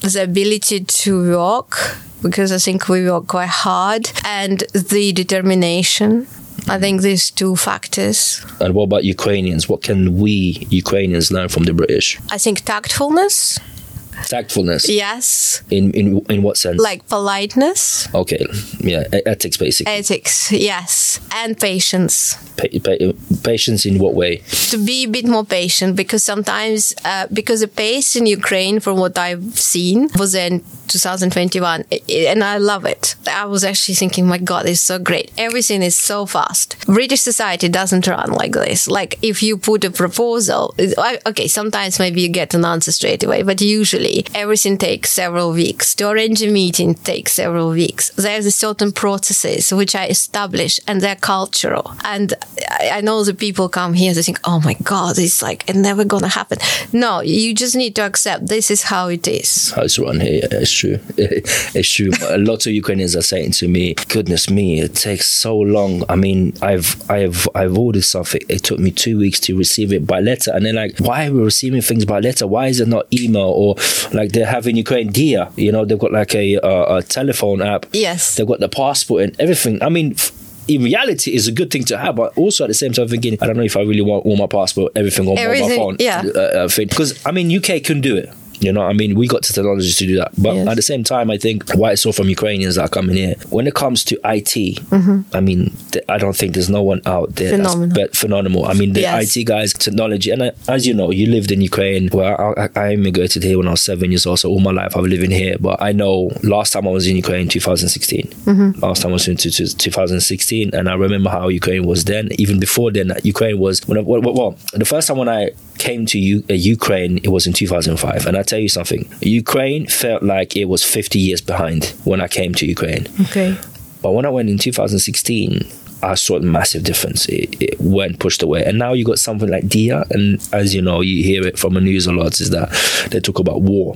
the ability to work, because I think we work quite hard, and the determination. I think these two factors. And what about Ukrainians? What can we Ukrainians learn from the British? I think tactfulness, Tactfulness. yes, In in in what sense? like politeness, okay, yeah, ethics basically. ethics, yes, and patience. Pa- pa- patience in what way? to be a bit more patient because sometimes uh, because the pace in Ukraine from what I've seen was in 2021 I- and I love it. I was actually thinking my god it's so great. Everything is so fast. British society doesn't run like this. Like if you put a proposal I- okay sometimes maybe you get an answer straight away but usually everything takes several weeks. To arrange a meeting takes several weeks. There's a certain processes which are established and they're cultural and I, I know the people come here they think oh my god it's like it's never gonna happen no you just need to accept this is how it is run here. Yeah, it's true. It's true. A lot of Ukrainians are saying to me, "Goodness me, it takes so long." I mean, I've I've I've ordered something. It took me two weeks to receive it by letter, and they're like, "Why are we receiving things by letter? Why is it not email or like they're having Ukraine Dia? You know, they've got like a uh, a telephone app. Yes. they've got the passport and everything. I mean." f- in reality, it's a good thing to have, but also at the same time, thinking, I don't know if I really want all my passport, everything on Everything, mobile phone. yeah. Uh, uh. Because I mean, UK can do it. You know, I mean, we got the technology to do that. But Yes. at the same time, I think what I saw from Ukrainians that are coming here, when it comes to IT, I mean, th- I don't think there's no one out there Phenomenal. that's but phenomenal. I mean, the Yes. IT guys, technology, and I, as you know, you lived in Ukraine. Well, I, I immigrated here when I was seven years old, so all my life I've lived in here. But I know last time I was in Ukraine, 2016. Last time I was in to, to 2016, and I remember how Ukraine was then. Even before then, Ukraine was when I, well, well, well, the first time when I came to U, uh, Ukraine, it was in 2005. And I tell you something, Ukraine felt like it was 50 years behind when I came to Ukraine. okay But when I went in 2016, I saw a massive difference. It, it went pushed away, and now you got something like Dia, and as you know, you hear it from the news a lot. Is that they talk about war,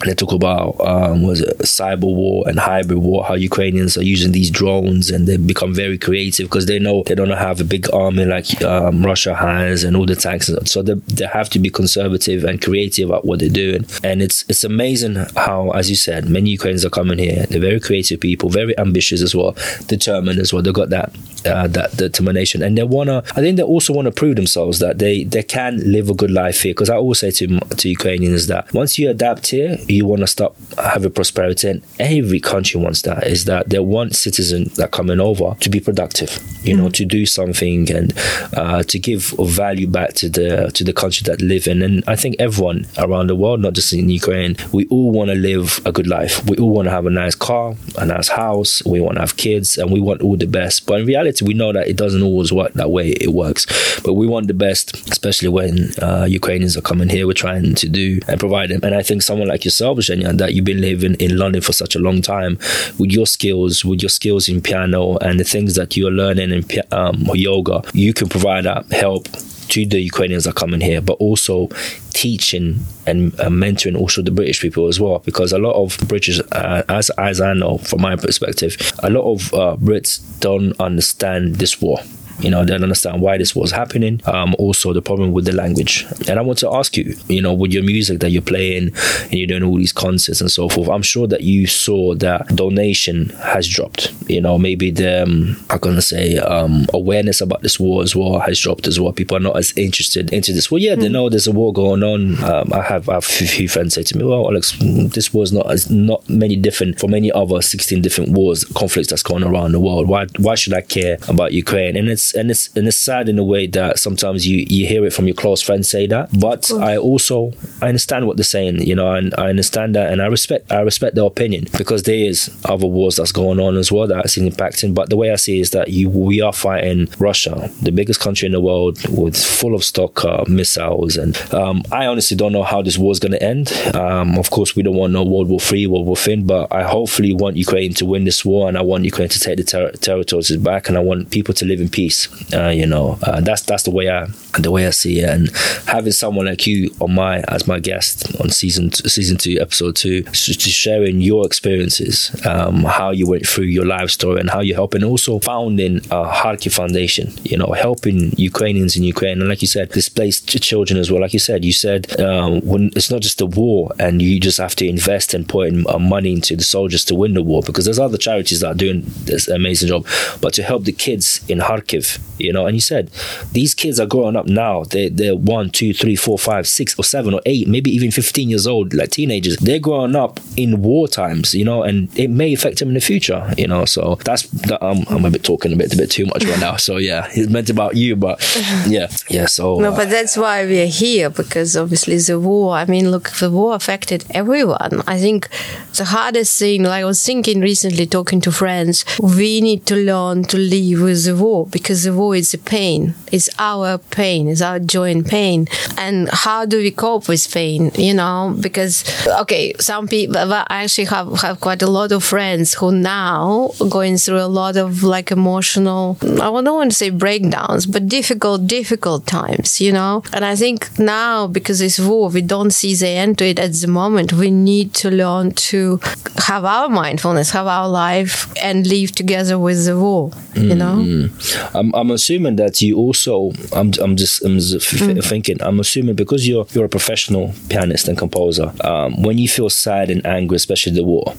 and they talk about um, was it cyber war and hybrid war? How Ukrainians are using these drones, and they become very creative because they know they don't have a big army like um, Russia has, and all the tanks. So they, they have to be conservative and creative at what they're doing, and it's it's amazing how, as you said, many Ukrainians are coming here. They're very creative people, very ambitious as well, determined as well. They've got that uh, that determination, and they wanna. I think they also want to prove themselves that they they can live a good life here. Because I always say to to Ukrainians that once you adapt here, you want to stop having prosperity, and every country wants that. Is that they want citizens that coming over to be productive, you know, to do something and uh, to give value back to the to the country that live in. And I think everyone around the world, not just in Ukraine, we all want to live a good life. We all want to have a nice car, a nice house. We want to have kids, and we want all the best. But in reality, we know that it doesn't always work that way. It works, but we want the best, especially when uh, Ukrainians are coming here. We're trying to do and provide them. And I think someone like yourself, Zhenya, that you've been living in London for such a long time, with your skills, with your skills in piano and the things that you're learning in um, yoga, you can provide that help to the Ukrainians that are coming here, but also teaching and uh, mentoring also the British people as well, because a lot of British, uh, as as I know from my perspective, a lot of uh, Brits don't understand this war. You know, they don't understand why this was happening. Um, also, the problem with the language. And I want to ask you, you know, with your music that you're playing and you're doing all these concerts and so forth, I'm sure that you saw that donation has dropped. You know, maybe the, um, I'm going to say, um, awareness about this war as well has dropped as well. People are not as interested into this. Well, yeah, they know there's a war going on. Um, I have, I have a few friends say to me, well, Alex, this war is not as not many different from any other 16 different wars, conflicts that's going around the world. Why, why should I care about Ukraine? And it's it's and it's and it's sad in a way that sometimes you you hear it from your close friends say that. But I also I understand what they're saying, you know, and I understand that, and I respect I respect their opinion because there is other wars that's going on as well that's impacting. But the way I see it is that you we are fighting Russia, the biggest country in the world, with full of stock uh, missiles, and um, I honestly don't know how this war is going to end. Um, of course, we don't want no World War Three, World War Fin, but I hopefully want Ukraine to win this war, and I want Ukraine to take the ter- territories back, and I want people to live in peace. Uh, you know, uh, that's that's the way I the way I see it, and having someone like you on my as my guest on season season two, episode two, to sharing your experiences, um, how you went through your life story, and how you're helping, also founding a Kharkiv Foundation. You know, helping Ukrainians in Ukraine, and like you said, displaced children as well. Like you said, you said um, when it's not just a war, and you just have to invest and put in, uh, money into the soldiers to win the war, because there's other charities that are doing this amazing job, but to help the kids in Kharkiv, you know, and you said these kids are growing up now. They they're one, two, three, four, five, six, or seven, or eight, maybe even fifteen years old, like teenagers. They're growing up in war times, you know, and it may affect them in the future, you know. So that's that, um, I'm a bit talking a bit a bit too much right now. So yeah, it's meant about you, but yeah, yeah. So no, but that's why we're here because obviously the war. I mean, look, the war affected everyone. I think the hardest thing, like I was thinking recently, talking to friends, we need to learn to live with the war because the war is a pain. It's our pain. It's our joint pain. And how do we cope with pain? You know, because okay, some people. I actually have have quite a lot of friends who now going through a lot of like emotional. I don't want to say breakdowns, but difficult, difficult times. You know, and I think now because it's war, we don't see the end to it at the moment. We need to learn to have our mindfulness, have our life, and live together with the war. You know. Mm-hmm. I'm, I'm assuming that you also. I'm, I'm just I'm just f- thinking. I'm assuming because you're you're a professional pianist and composer. Um, when you feel sad and angry, especially the war,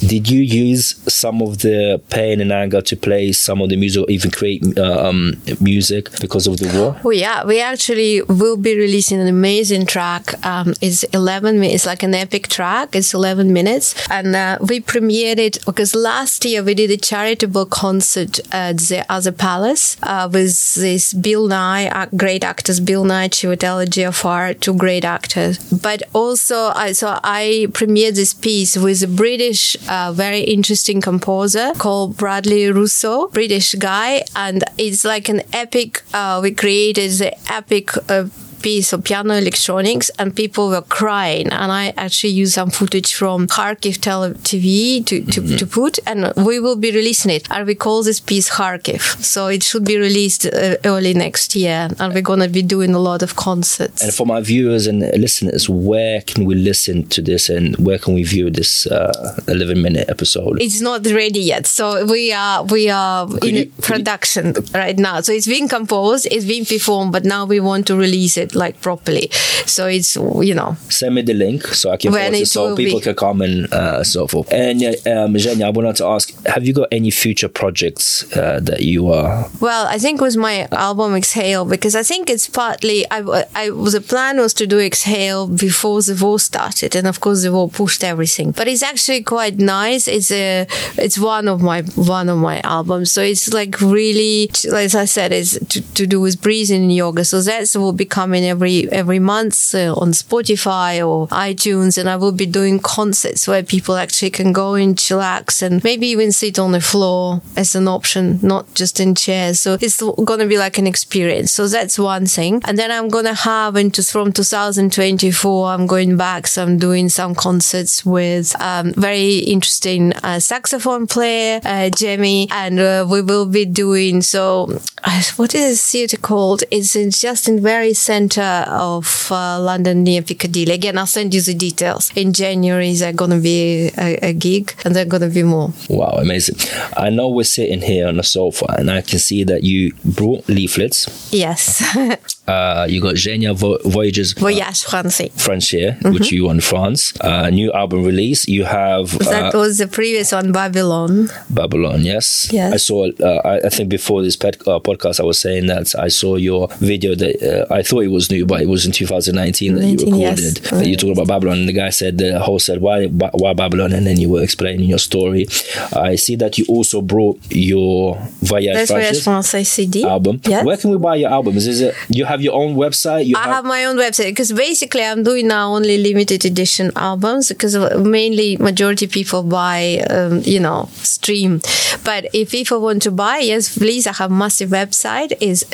did you use some of the pain and anger to play some of the music or even create uh, um, music because of the war Oh yeah, we actually will be releasing an amazing track. Um, it's 11 it's like an epic track. It's 11 minutes. And uh, we premiered it because last year we did a charitable concert at the Other Palace uh, with this Bill Nighy, uh, great actors, Bill Nighy, Chiwetel Ejiofor, two great actors. But also, so I premiered this piece with a British, uh, very interesting composer called Bradley Russo, British guy. And it's like an epic, uh, we created the epic uh, piece of piano electronics and people were crying. And I actually used some footage from Kharkiv TV to, to, to put and we will be releasing it. And we call this piece Kharkiv. So it should be released uh, early next year. And we're going to be doing a lot of concerts. And for my viewers and listeners where can we listen to this and where can we view this uh, 11 minute episode? It's not ready yet. So we are we are Could in you- production right now. So it's being composed it's being performed but now we want to release it like properly so it's you know send me the link so I can When post it it so people be. can come and uh, so forth. And uh, um, Zhenya, I wanted to ask, have you got any future projects uh, that you are? Well, I think with my album Exhale, because I think it's partly I, I the plan was to do Exhale before the war started, and of course the war pushed everything. But it's actually quite nice. It's a it's one of my one of my albums, so it's like really, as I said, it's to, to do with breathing and yoga. So that will be coming every every month uh, on Spotify or iTunes, and I will be doing concerts where people actually can go and chillax and maybe even sit on the floor as an option, not just in chairs. So it's going to be like an experience. So that's one thing. And then I'm going to have into from 2024, I'm going back. So I'm doing some concerts with um, very interesting uh, saxophone player, uh, Jamie, and uh, we will be doing so. uh, What is this theater called? It's in, just in very center of uh, London near Piccadilly. Again, I'll send you the details. In January, there's going to be a, a gig, and there's going to be more. Wow, amazing! I know we're sitting here on the sofa, and I can see that you brought leaflets. Yes, Uh, you got Zhenya Vo- Voyages. uh, Voyage Français. French here, which you won France. Uh, new album release. You have That uh, was the previous one, Babylon. Babylon. Yes. Yes. I saw. Uh, I, I think before this uh, podcast, I was saying that I saw your video. That uh, I thought it was new, but it was in 2019 that 19, you yes. recorded. That you talked about Babylon, and the guy said the host said why why Babylon, and then you were explaining your story. I see that you also brought your Voyage That's Voyage Francis Français CD. album. Yes. Where can we buy your albums? Is it you have your own website? You I have my own website because basically I'm doing now only limited edition albums because mainly majority people buy, um, you know, stream. But if people want to buy, yes, please. I have massive website is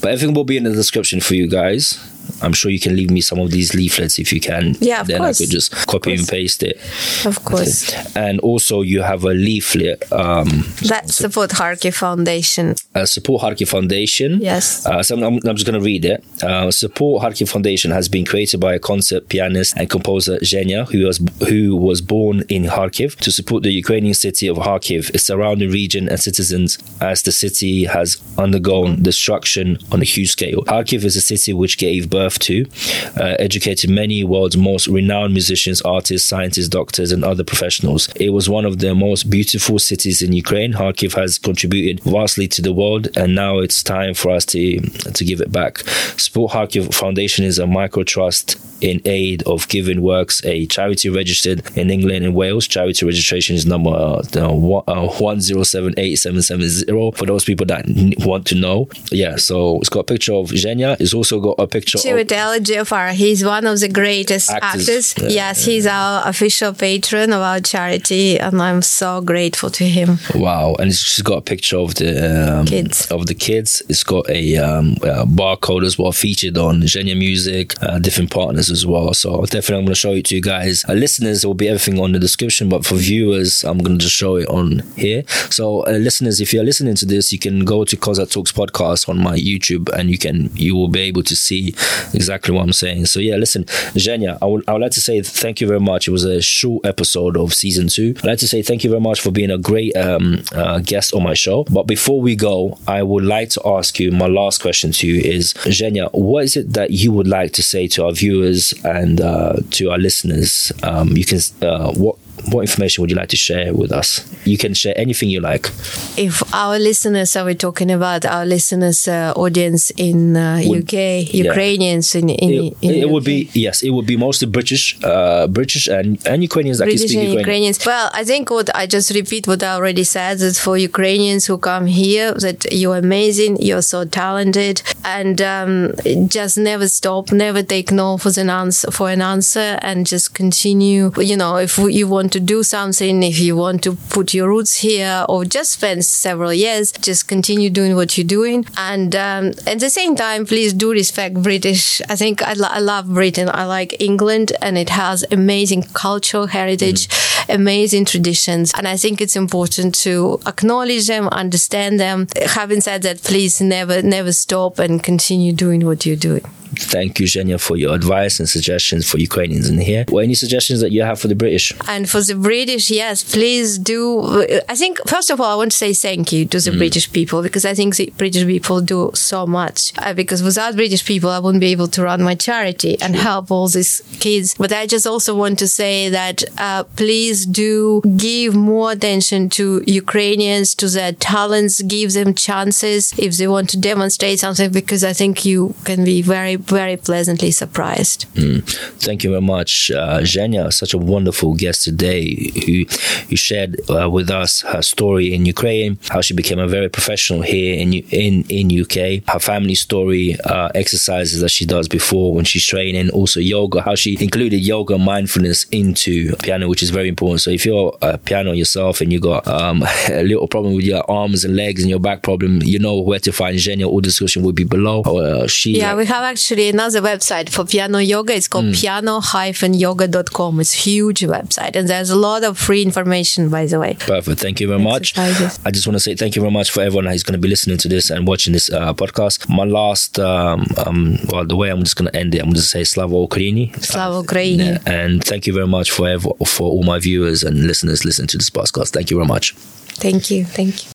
But everything will be in the description for you guys. I'm sure you can leave me some of these leaflets if you can. Yeah, of then course. I could just copy and paste it. Of course. And also, you have a leaflet. Um, That's Support Kharkiv Foundation. uh, Support Kharkiv Foundation. Yes. Uh, so I'm, I'm just going to read it. Uh, Support Kharkiv Foundation has been created by a concert pianist and composer Zhenya, who was who was born in Kharkiv to support the Ukrainian city of Kharkiv, its surrounding region, and citizens, as the city has undergone destruction on a huge scale. Kharkiv is a city which gave birth to, uh, educated many world's most renowned musicians, artists, scientists, doctors, and other professionals. It was one of the most beautiful cities in Ukraine. Kharkiv has contributed vastly to the world, and now it's time for us to to give it back. Support Kharkiv Foundation is a micro trust in aid of Giving Works, a charity registered in England and Wales. Charity registration is number uh, uh, 1078770 for those people that want to know. Yeah, so it's got a picture of Zhenya. It's also got a picture of Chiwetel Ejiofor, he's one of the greatest Actors. actors. Yeah, yes, he's our official patron of our charity, and I'm so grateful to him. Wow, and it's just got a picture of the um, Kids. Of the kids, it's got a, um, a barcode as well featured on Genia Music, uh, different partners as well. So definitely, I'm going to show it to you guys. Uh, listeners, there will be everything on the description, but for viewers, I'm going to just show it on here. So uh, listeners, if you're listening to this, you can go to Kozak Talks podcast on my YouTube, and you can you will be able to see exactly what I'm saying. So yeah, listen, Genia, I would I would like to say thank you very much. It was a short episode of season two. I'd like to say thank you very much for being a great um, uh, guest on my show. But before we go, I would like to ask you my last question to you is Genia, what is it that you would like to say to our viewers and uh, to our listeners? Um, you can uh, what what information would you like to share with us? You can share anything you like. If our listeners, are we talking about our listeners, uh, audience in uh, Would- UK, yeah. Ukrainians in, in, It, in it would be yes, it would be mostly British, uh, British and, and Ukrainians that can British speak and Ukrainian. Ukrainians. Well, I think what I just repeat what I already said that for Ukrainians who come here, that you're amazing, you're so talented, and um, just never stop, never take no for an answer for an answer, and just continue. You know, if you want to do something, if you want to put your roots here, or just spend several years, just continue doing what you're doing, and um, at the same time, please do respect British. I think I, lo- I love Britain. I like England, and it has amazing cultural heritage, amazing traditions, and I think it's important to acknowledge them, understand them. Having said that, please never, never stop and continue doing what you're doing. Thank you, Zhenya, for your advice and suggestions for Ukrainians in here. Or any suggestions that you have for the British? And for the British, yes, please do. I think, first of all, I want to say thank you to the British people because I think the British people do so much. Uh, because without British people, I wouldn't be able to run my charity and help all these kids. But I just also want to say that uh, please do give more attention to Ukrainians, to their talents, give them chances if they want to demonstrate something because I think you can be very, very pleasantly surprised. Thank you very much, uh, Zhenya, such a wonderful guest today who, who shared uh, with us her story in Ukraine, how she became a very professional here in in, in UK, her family story, uh, exercises that she does before when she's training, also yoga, how she included yoga mindfulness into piano, which is very important. So if you're a piano yourself and you got um, a little problem with your arms and legs and your back problem, you know where to find Zhenya. All discussion will be below. Uh, she Yeah, we have actually another website for piano yoga. It's called piano-yoga.com. It's a huge website and there's a lot of free information, by the way. Perfect. Thank you very much. I just want to say thank you very much for everyone who's going to be listening to this and watching this uh, podcast. My last, um, um, well, the way I'm just going to end it, I'm going to say Slava Ukraini. Slava Ukraini. Yeah, and thank you very much for ev- for all my viewers and listeners listening to this podcast. Thank you very much. Thank you. Thank you.